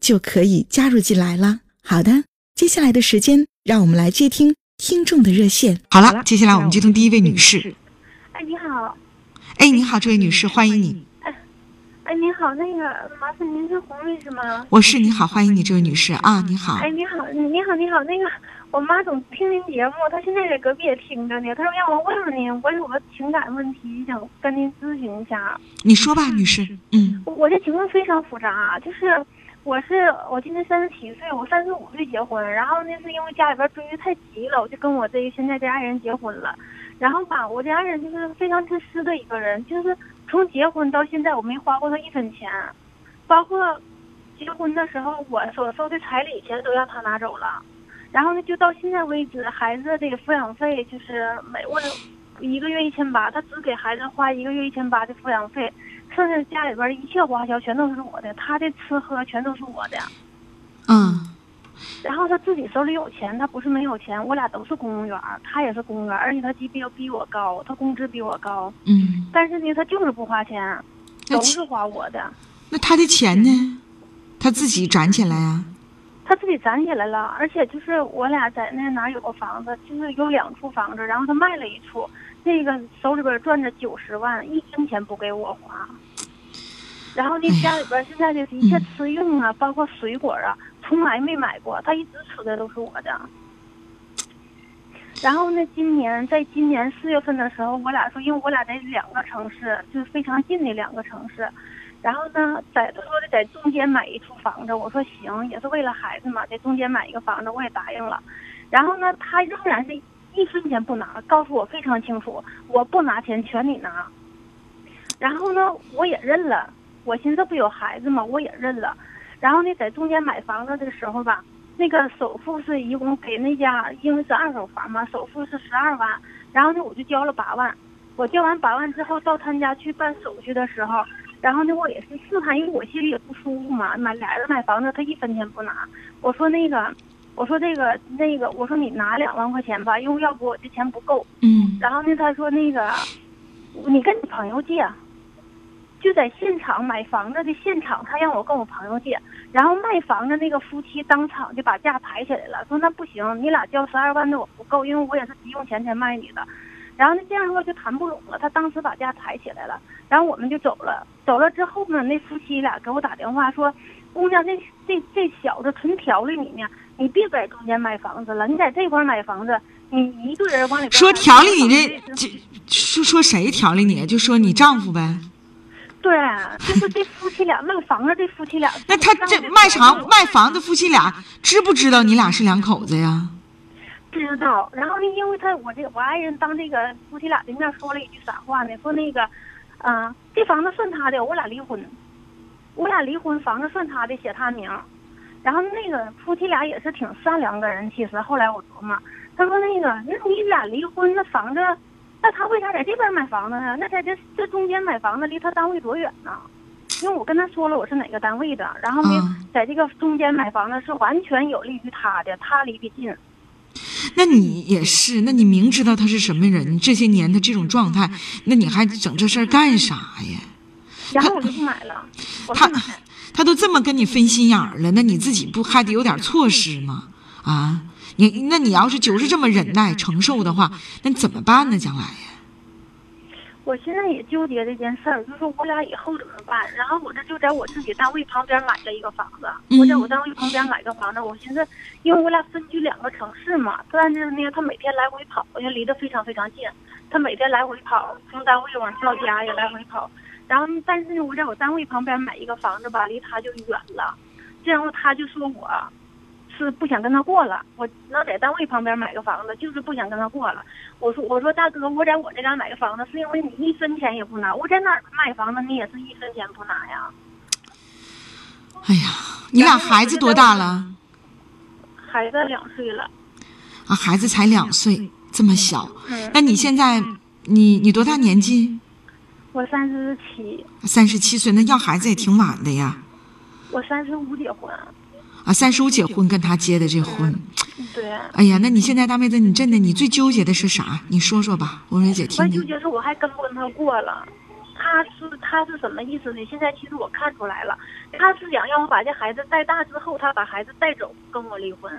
就可以加入进来了。好的，接下来的时间，让我们来接听听众的热线。好了，接下来我们接通第一位女士。哎，你好。哎，你好，这位女士，欢迎你。哎，哎，你好，那个麻烦您是红律师吗？我是，你好，欢迎你，这位女士啊，你好。哎，你好，你好，你好，那个。我妈总听您节目，她现在在隔壁也听着呢。她说让我问问您，我有个情感问题想跟您咨询一下。你说吧，女士。嗯，我这情况非常复杂，就是我是我今年三十七岁，我三十五岁结婚，然后那是因为家里边追的太急了，我就跟我这个现在这爱人结婚了。然后吧，我这爱人就是非常自私的一个人，就是从结婚到现在我没花过他一分钱，包括结婚的时候我所收的彩礼钱都让他拿走了。然后呢，就到现在为止，孩子的抚养费就是每问一个月一千八，他只给孩子花一个月一千八的抚养费，剩下家里边一切花销全都是我的，他的吃喝全都是我的。嗯。然后他自己手里有钱，他不是没有钱，我俩都是公务员，他也是公务员，而且他级别比我高，他工资比我高。嗯。但是呢，他就是不花钱，都是花我的。那他的钱呢？他自己攒起来啊。他自己攒起来了，而且就是我俩在那哪有个房子，就是有两处房子，然后他卖了一处，那个手里边赚着九十万，一分钱不给我花。然后那家里边现在的一切吃用啊，包括水果啊，从来没买过，他一直吃的都是我的。然后呢，今年在今年四月份的时候，我俩说，因为我俩在两个城市，就是非常近的两个城市。然后呢，在他说的在中间买一处房子，我说行，也是为了孩子嘛，在中间买一个房子，我也答应了。然后呢，他仍然是一分钱不拿，告诉我非常清楚，我不拿钱，全你拿。然后呢，我也认了，我寻思不有孩子嘛，我也认了。然后呢，在中间买房子的时候吧，那个首付是一共给那家，因为是二手房嘛，首付是十二万。然后呢，我就交了八万。我交完八万之后，到他们家去办手续的时候。然后呢，我也是试探，因为我心里也不舒服嘛。买俩人买房子，他一分钱不拿。我说那个，我说这个那个，我说你拿两万块钱吧，因为要不我这钱不够。嗯。然后呢，他说那个，你跟你朋友借，就在现场买房子的现场，他让我跟我朋友借。然后卖房子那个夫妻当场就把价抬起来了，说那不行，你俩交十二万的我不够，因为我也是急用钱才卖你的。然后呢，这样的话就谈不拢了。他当时把价抬起来了，然后我们就走了。走了之后呢，那夫妻俩给我打电话说：“姑娘，这这这小子纯调理你呢，你别在中间买房子了，你在这块买房子，你一个人往里。”说调理你这这说说谁调理你？就说你丈夫呗。对，就是这夫妻俩卖房子，这夫妻俩。那他这卖房卖房子夫妻俩知不知道你俩是两口子呀？知道，然后呢，因为他我这我爱人当这个夫妻俩的面说了一句啥话呢？说那个，啊，这房子算他的，我俩离婚，我俩离婚，房子算他的，写他名。然后那个夫妻俩也是挺善良的人，其实后来我琢磨，他说那个，那你俩离婚，那房子，那他为啥在这边买房子呢？那在这这中间买房子，离他单位多远呢？因为我跟他说了我是哪个单位的，然后呢，在这个中间买房子是完全有利于他的，他离得近。那你也是，那你明知道他是什么人，这些年他这种状态，那你还整这事儿干啥呀？然后我就不买了。他他都这么跟你分心眼儿了，那你自己不还得有点措施吗？啊，你那你要是就是这么忍耐承受的话，那怎么办呢？将来呀？我现在也纠结这件事儿，就是我俩以后怎么办？然后我这就在我自己单位旁边买了一个房子，嗯我在我单位旁边买个房子，我寻思，因为我俩分居两个城市嘛，但是呢，他每天来回跑，因为离得非常非常近，他每天来回跑，从单位往到家也来回跑。然后，但是呢，我在我单位旁边买一个房子吧，离他就远了，这样他就说我是不想跟他过了，我那在单位旁边买个房子，就是不想跟他过了。我说我说大哥，我在我这嘎买个房子，是因为你一分钱也不拿，我在哪儿买房子，你也是一分钱不拿呀。哎呀，你俩孩子多大了？孩子两岁了，啊，孩子才两岁，这么小。嗯，那你现在，你你多大年纪？我三十七，三十七岁，那要孩子也挺晚的呀。我三十五结婚，啊，三叔结婚，跟他结的这婚。对。哎呀，那你现在大妹子，你真的，你最纠结的是啥？你说说吧，我蕊姐听听。我纠结是我还跟不跟他过了，他是他是什么意思呢？现在其实我看出来了，他是想让我把这孩子带大之后，他把孩子带走，跟我离婚。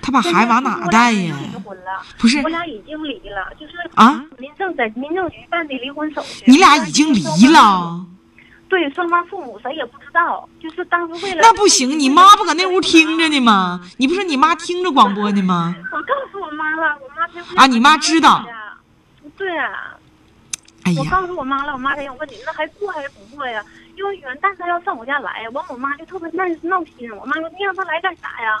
他把孩子往哪带呀？离婚了，不是我俩已经离了，就是啊，民政在民政局办的离婚手续。你俩已经离了？对，双方父母谁也不知道，就是当时为了那不行，你妈不搁那屋听着呢吗？你不是你妈听着广播呢吗？我告诉我妈了，我妈才啊你妈知道。对啊，哎呀，我告诉我妈了，我妈才想问你，那还过还是不过呀？幼儿园，但是他要上我家来，完我妈就特别闹闹心。我妈说你让他来干啥呀？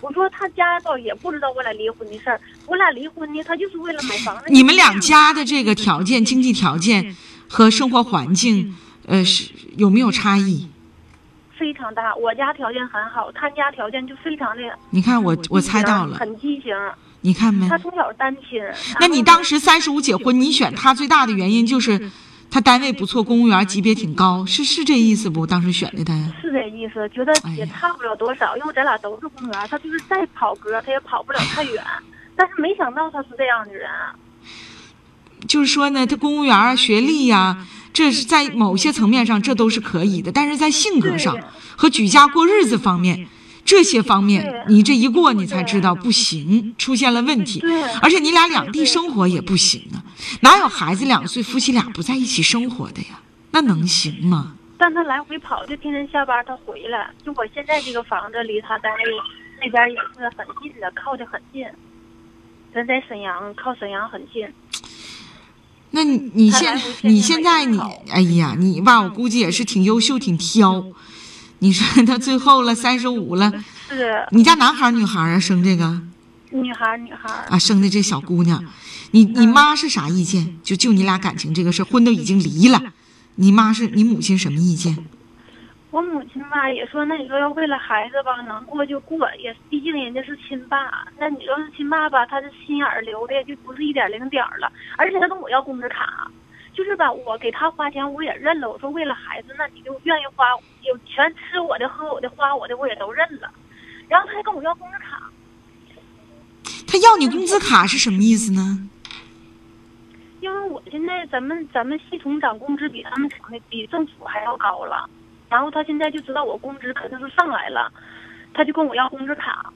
我说他家倒也不知道我俩离婚的事儿，我俩离婚呢，他就是为了买房子。你们两家的这个条件、经济条件和生活环境，呃，是有没有差异？非常大，我家条件很好，他家条件就非常的。你看我，我猜到了，很畸形。你看没？他从小单亲。那你当时三十五结婚，你选他最大的原因就是他单位不错，公务员级别挺高，是是这意思不？当时选的他呀？是这意思，觉得也差不了多少，因为咱俩都是公务员，他就是再跑格，他也跑不了太远。但是没想到他是这样的人。就是说呢，他公务员啊，学历呀、这是在某些层面上这都是可以的，但是在性格上和举家过日子方面，这些方面你这一过，你才知道不行，出现了问题。而且你俩两地生活也不行啊，哪有孩子两岁夫妻俩不在一起生活的呀？那能行吗？但他来回跑，就天天下班他回来。就我现在这个房子离他单位那边也是很近的，靠得很近。咱在沈阳，靠沈阳很近。那你你现你现在你哎呀，你吧，我估计也是挺优秀，挺挑。你说 他最后了三十五了，是。你家男孩女孩啊？生这个？女孩，女孩。啊，生的这小姑娘，你你妈是啥意见？就就你俩感情这个事婚都已经离了，你妈是你母亲什么意见？我母亲吧也说，那你说要为了孩子吧，能过就过，也毕竟人家是亲爸。那你说是亲爸吧，他的心眼儿留的就不是一点零点儿了，而且他跟我要工资卡，就是吧，我给他花钱我也认了。我说为了孩子，那你就愿意花，有全吃我的、喝我的、花我的，我也都认了。然后他还跟我要工资卡。他要你工资卡是什么意思呢？因为我现在咱们咱们系统涨工资比他们涨的比政府还要高了。然后他现在就知道我工资肯定是上来了，他就跟我要工资卡。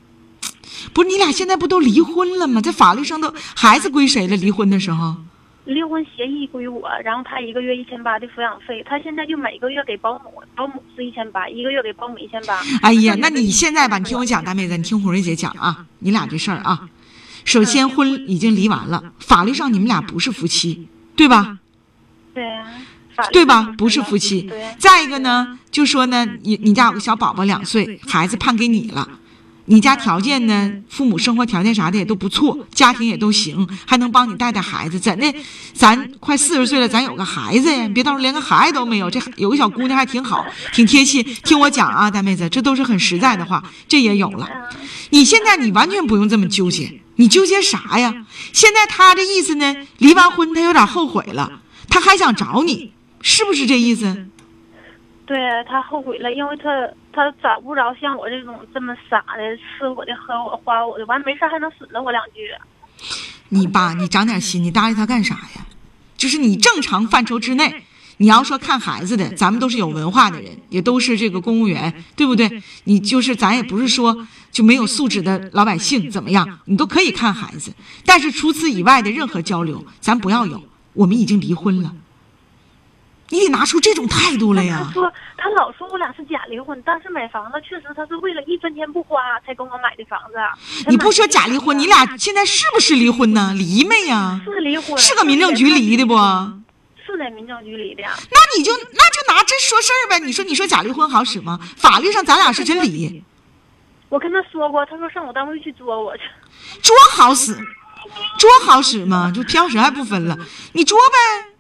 不是你俩现在不都离婚了吗？在法律上都孩子归谁了？离婚的时候，离婚协议归我，然后他一个月一千八的抚养费，他现在就每个月给保姆，保姆是一千八，一个月给保姆一千八。哎呀，那你现在吧，你听我讲，大妹子，你听红瑞姐讲啊，你俩这事儿啊，首先婚已经离完了，法律上你们俩不是夫妻，对吧？对呀。对吧？不是夫妻。再一个呢，就说呢，你你家有个小宝宝两岁，孩子判给你了，你家条件呢，父母生活条件啥的也都不错，家庭也都行，还能帮你带带孩子。怎的？咱快四十岁了，咱有个孩子呀，别到时候连个孩子都没有。这有个小姑娘还挺好，挺贴心。听我讲啊，大妹子，这都是很实在的话，这也有了。你现在你完全不用这么纠结，你纠结啥呀？现在他这意思呢，离完婚他有点后悔了，他还想找你。是不是这意思？对他后悔了，因为他他找不着像我这种这么傻的，吃我的、喝我、花我的，完没事还能损了我两句。你吧，你长点心，你搭理他干啥呀？就是你正常范畴之内，你要说看孩子的，咱们都是有文化的人，也都是这个公务员，对不对？你就是咱也不是说就没有素质的老百姓怎么样，你都可以看孩子，但是除此以外的任何交流，咱不要有。我们已经离婚了。你得拿出这种态度来呀他！说他老说我俩是假离婚，但是买房子确实他是为了一分钱不花才跟我买的房子。你不说假离婚，你俩现在是不是离婚呢？离没呀？是离婚，是搁民政局离的不？是在民政局离的。那你就那就拿这说事儿呗。你说你说假离婚好使吗？法律上咱俩是真离，我跟他说过，他说上我单位去捉我去。捉好使，捉好使吗？就挑食还不分了，你捉呗。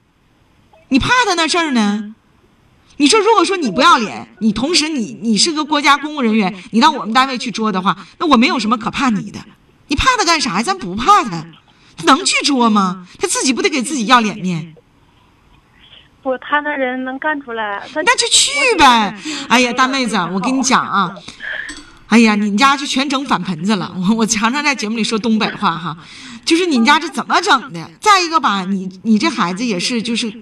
你怕他那事儿呢？你说，如果说你不要脸，你同时你你是个国家公务人员，你到我们单位去捉的话，那我没有什么可怕你的。你怕他干啥呀？咱不怕他，他能去捉吗？他自己不得给自己要脸面？不，他那人能干出来，他那就去呗。哎呀，大妹子，我跟你讲啊，哎呀，你们家就全整反盆子了。我我常常在节目里说东北话哈，就是你们家这怎么整的？再一个吧，你你这孩子也是，就是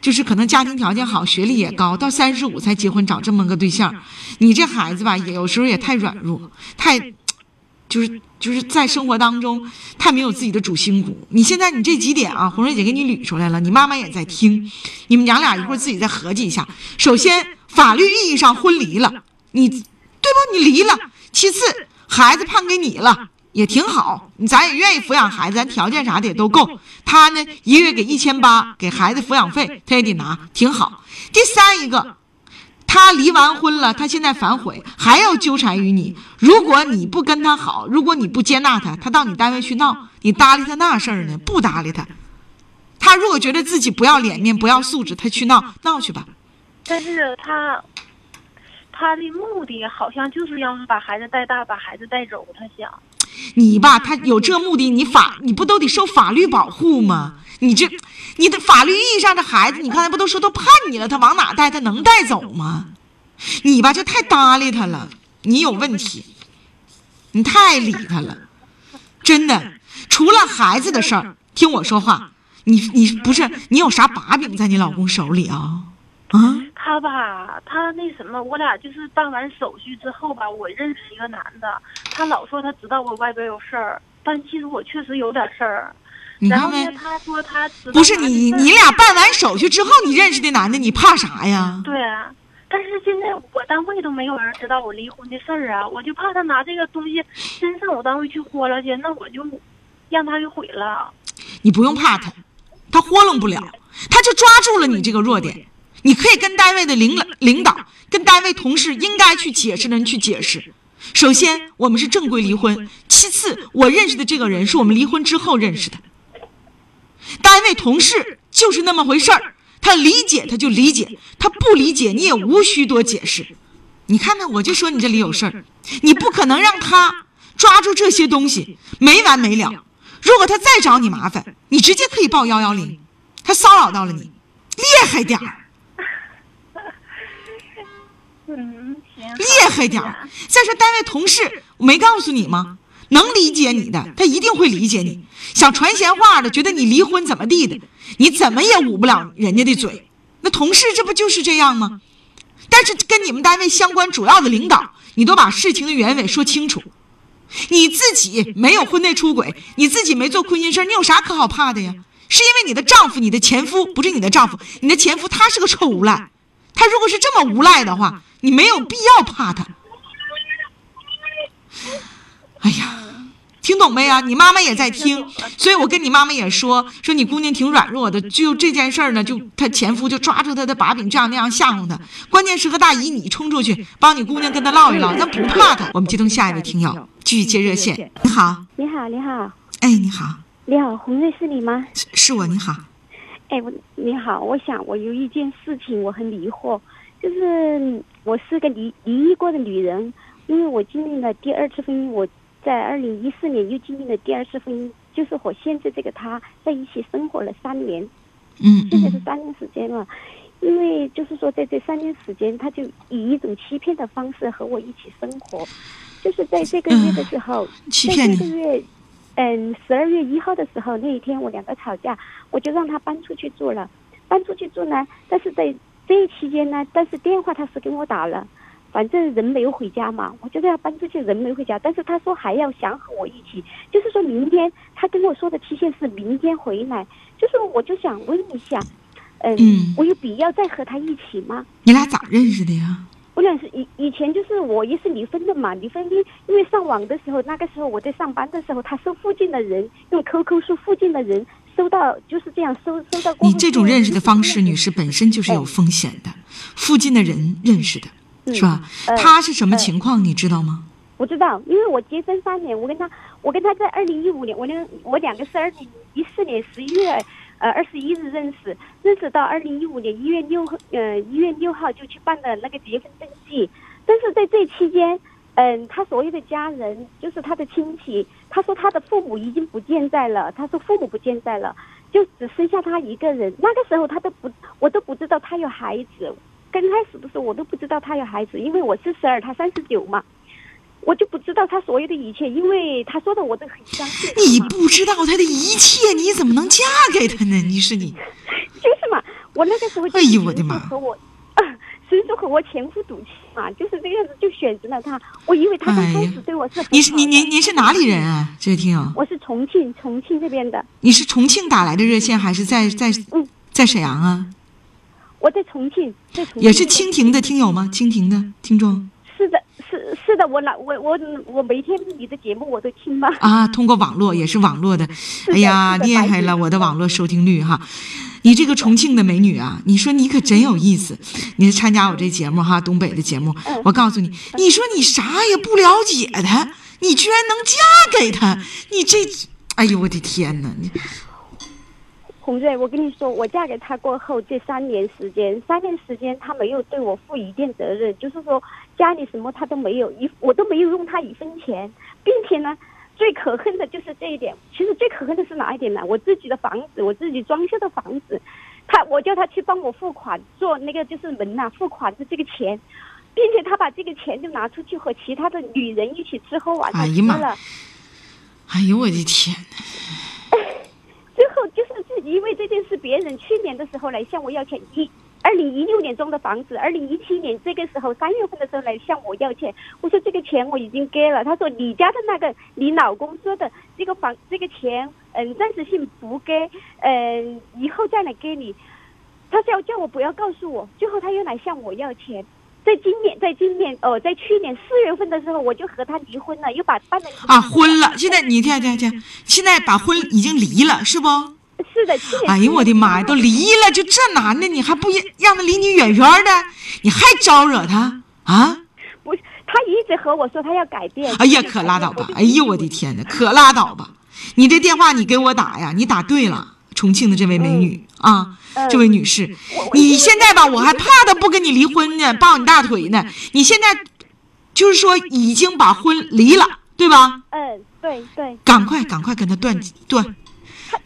就是可能家庭条件好，学历也高，到三十五才结婚找这么个对象，你这孩子吧，也有时候也太软弱，太就是就是在生活当中太没有自己的主心骨。你现在你这几点啊，红瑞姐给你捋出来了，你妈妈也在听，你们娘俩一会儿自己再合计一下。首先，法律意义上婚离了，你对不？你离了。其次，孩子判给你了。也挺好，咱也愿意抚养孩子，咱条件啥的也都够。他呢，一个月给一千八，给孩子抚养费，他也得拿，挺好。第三一个，他离完婚了，他现在反悔，还要纠缠于你。如果你不跟他好，如果你不接纳他，他到你单位去闹，你搭理他那事儿呢？不搭理他。他如果觉得自己不要脸面、不要素质，他去闹闹去吧。但是他他的目的好像就是要把孩子带大，把孩子带走，他想。你吧，他有这目的，你法你不都得受法律保护吗？你这，你的法律意义上的孩子，你刚才不都说都判你了，他往哪带？他能带走吗？你吧，就太搭理他了，你有问题，你太理他了，真的。除了孩子的事儿，听我说话，你你不是你有啥把柄在你老公手里啊？啊？他吧，他那什么，我俩就是办完手续之后吧，我认识一个男的，他老说他知道我外边有事儿，但其实我确实有点事儿。然后呢，？他说他知道不是你，你俩办完手续之后，你认识的男的，你怕啥呀？对啊，但是现在我单位都没有人知道我离婚的事儿啊，我就怕他拿这个东西真上我单位去豁了去，那我就让他给毁了。你不用怕他，他豁楞不了，他就抓住了你这个弱点。你可以跟单位的领领导、跟单位同事应该去解释的人去解释。首先，我们是正规离婚；其次，我认识的这个人是我们离婚之后认识的。单位同事就是那么回事儿，他理解他就理解，他不理解你也无需多解释。你看看，我就说你这里有事儿，你不可能让他抓住这些东西没完没了。如果他再找你麻烦，你直接可以报幺幺零，他骚扰到了你，厉害点儿，嗯，行。厉害点儿。再说单位同事，我没告诉你吗？能理解你的，他一定会理解你。想传闲话的，觉得你离婚怎么地的，你怎么也捂不了人家的嘴。那同事这不就是这样吗？但是跟你们单位相关主要的领导，你都把事情的原委说清楚。你自己没有婚内出轨，你自己没做亏心事儿，你有啥可好怕的呀？是因为你的丈夫、你的前夫不是你的丈夫，你的前夫他是个臭无赖。他如果是这么无赖的话，你没有必要怕他。哎呀，听懂没啊？你妈妈也在听，所以我跟你妈妈也说，说你姑娘挺软弱的，就这件事儿呢，就她前夫就抓住她的把柄，这样那样吓唬她。关键时刻，大姨你冲出去帮你姑娘跟她唠一唠，咱不怕她。我们接通下一位听友，继续接热线。你好，你好，你好，哎，你好，你好，红瑞是你吗？是是我，你好，哎，我你好，我想我有一件事情我很疑惑，就是我是个离离异过的女人，因为我经历了第二次婚姻，我在二零一四年又经历了第二次婚姻，就是和现在这个他在一起生活了三年，嗯现在是嗯三年时间了。因为就是说，在这三年时间，他就以一种欺骗的方式和我一起生活，就是在这个月的时候，在欺骗你，这个月，嗯，十二月一号的时候，那一天我两个吵架，我就让他搬出去住了。搬出去住呢，但是在这一期间呢，但是电话他是给我打了，反正人没有回家嘛，我就要搬出去，人没回家，但是他说还要想和我一起，就是说明天他跟我说的期限是明天回来，就是我就想问一下，嗯，嗯我有必要再和他一起吗？你俩咋认识的呀？我俩是以以前就是我也是离婚的嘛，离婚因因为上网的时候，那个时候我在上班的时候，他是附近的人用 QQ 是附近的人收到就是这样收收到过。你这种认识的方式，女士，本身就是有风险的，附近的人认识的，嗯是吧？呃他是什么呃情况，你知道吗？我知道，因为我结婚三年，我跟他，我跟他在二零一五年，我两我两个是二零一四年十一月呃二十一日认识，认识到二零一五年一月六号，呃一月六号就去办的那个结婚登记，但是在这期间，嗯、他所有的家人，就是他的亲戚，他说他的父母已经不健在了，他说父母不健在了，就只剩下他一个人。那个时候他都不，我都不知道他有孩子。刚开始的时候我都不知道他有孩子，因为我四十二，他三十九嘛，我就不知道他所有的一切，因为他说的我都很相信。你不知道他的一切，你怎么能嫁给他呢？你是你，就是嘛，我那个时候就哎呦我的妈和我，所以说和我前夫赌气嘛，就是这个样子就选择了他。我以为他开始对我是很你是你好的您您是哪里人啊？这位听友，我是重庆重庆这边的，你是重庆打来的热线，还是在在嗯在沈阳啊？我在重庆，在重庆也是蜻蜓的听友吗？蜻蜓的听众是的，是是的，我老我我我每天你的节目我都听嘛。啊，通过网络也是网络的。的哎呀，厉害了，我的网络收听率哈。你这个重庆的美女啊，你说你可真有意思。你参加我这节目哈，东北的节目，嗯我告诉你，你说你啥也不了解他，你居然能嫁给他，你这，哎呦我的天哪！你红瑞，我跟你说，我嫁给他过后这三年时间，三年时间他没有对我负一点责任，就是说家里什么他都没有一，我都没有用他一分钱，并且呢，最可恨的就是这一点。其实最可恨的是哪一点呢？我自己的房子，我自己装修的房子，他我叫他去帮我付款，做那个就是门呐、付款的这个钱，并且他把这个钱就拿出去和其他的女人一起吃喝玩乐吃哎呦我的天哪！最后就是自己因为这件事，别人去年的时候来向我要钱，一二零一六年装的房子，二零一七年这个时候三月份的时候来向我要钱，我说这个钱我已经给了，他说你家的那个你老公说的这个房这个钱，嗯，暂时性不给，嗯，以后再来给你，他叫叫我不要告诉我，最后他又来向我要钱。在今年，在今年，哦，在去年四月份的时候，我就和他离婚了，又把办了啊，婚了，现在你听听听，现在把婚已经离了是不？哎呦我的妈呀，都离了，就这男的你还不让让他离你远远的，你还招惹他啊？不是，他一直和我说他要改变。哎呀，可拉倒吧！哎呦我的天哪，可拉倒吧！你这电话你给我打呀，你打对了，重庆的这位美女啊，嗯这位女士，你现在吧，我还怕他不跟你离婚呢，抱你大腿呢。你现在就是说已经把婚离了，对吧？嗯，对对。赶快赶快跟他断断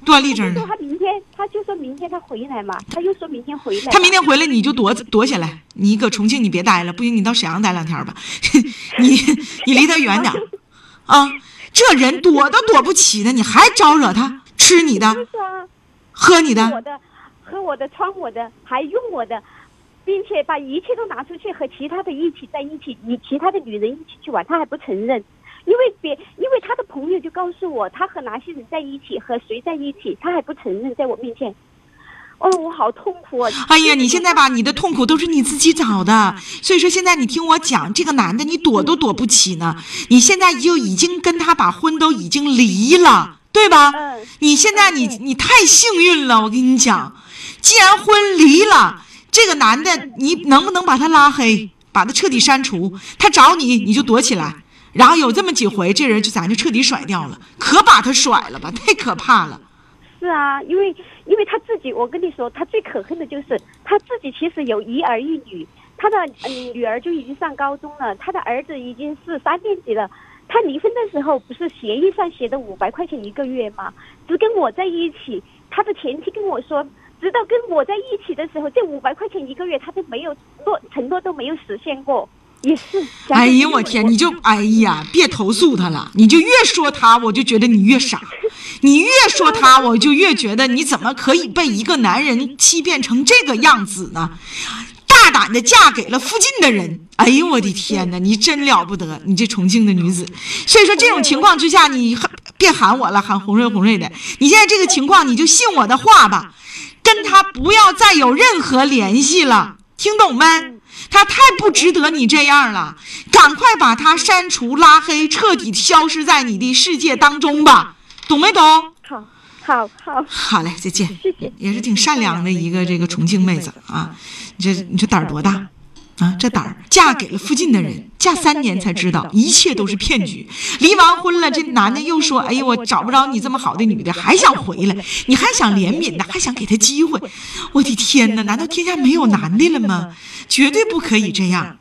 断立正他就说呢。他明天，他就说明天他回来嘛，他又说明天回来。他明天回来你就躲躲起来，你搁重庆你别待了，不行你到沈阳待两天吧，你你离他远点啊！这人躲都躲不起呢，你还招惹他，吃你的，喝你的，我的，喝我的，穿我的，还用我的，并且把一切都拿出去和其他的一起在一起，与其他的女人一起去玩，他还不承认。因为别，因为他的朋友就告诉我，他和哪些人在一起，和谁在一起，他还不承认，在我面前。哦，我好痛苦啊！哎呀，你现在吧，你的痛苦都是你自己找的，所以说现在你听我讲，这个男的你躲都躲不起呢，你现在就已经跟他把婚都已经离了，对吧？嗯。你现在你你太幸运了，我跟你讲，既然婚离了，这个男的你能不能把他拉黑，把他彻底删除？他找你你就躲起来，然后有这么几回，这人就咱就彻底甩掉了，可把他甩了吧，太可怕了。是啊，因为因为他自己，我跟你说，他最可恨的就是他自己其实有一儿一女，他的女儿就已经上高中了，他的儿子已经是三年级了。他离婚的时候不是协议上写的五百块钱一个月吗？只跟我在一起，他的前妻跟我说，直到跟我在一起的时候，这五百块钱一个月他都没有诺承诺都没有实现过，也是。哎呀，我天，你就哎呀，别投诉他了，你就越说他，我就觉得你越傻，你越说他，我就越觉得你怎么可以被一个男人欺骗成这个样子呢？大大胆的嫁给了附近的人。哎呦我的天哪，你真了不得，你这重庆的女子。所以说这种情况之下，你别喊我了，喊红瑞红瑞的。你现在这个情况，你就信我的话吧，跟他不要再有任何联系了，听懂没？他太不值得你这样了，赶快把他删除、拉黑，彻底消失在你的世界当中吧，懂没懂？好，好，好，好嘞，再见。谢谢。也是挺善良的一个这个重庆妹子啊，你这你这胆儿多大啊？这胆儿嫁给了附近的人，嫁三年才知道一切都是骗局。离完婚了，这男的又说：“哎呀，我找不着你这么好的女的，还想回来，你还想怜悯的，还想给他机会。”我的天哪，难道天下没有男的了吗？绝对不可以这样。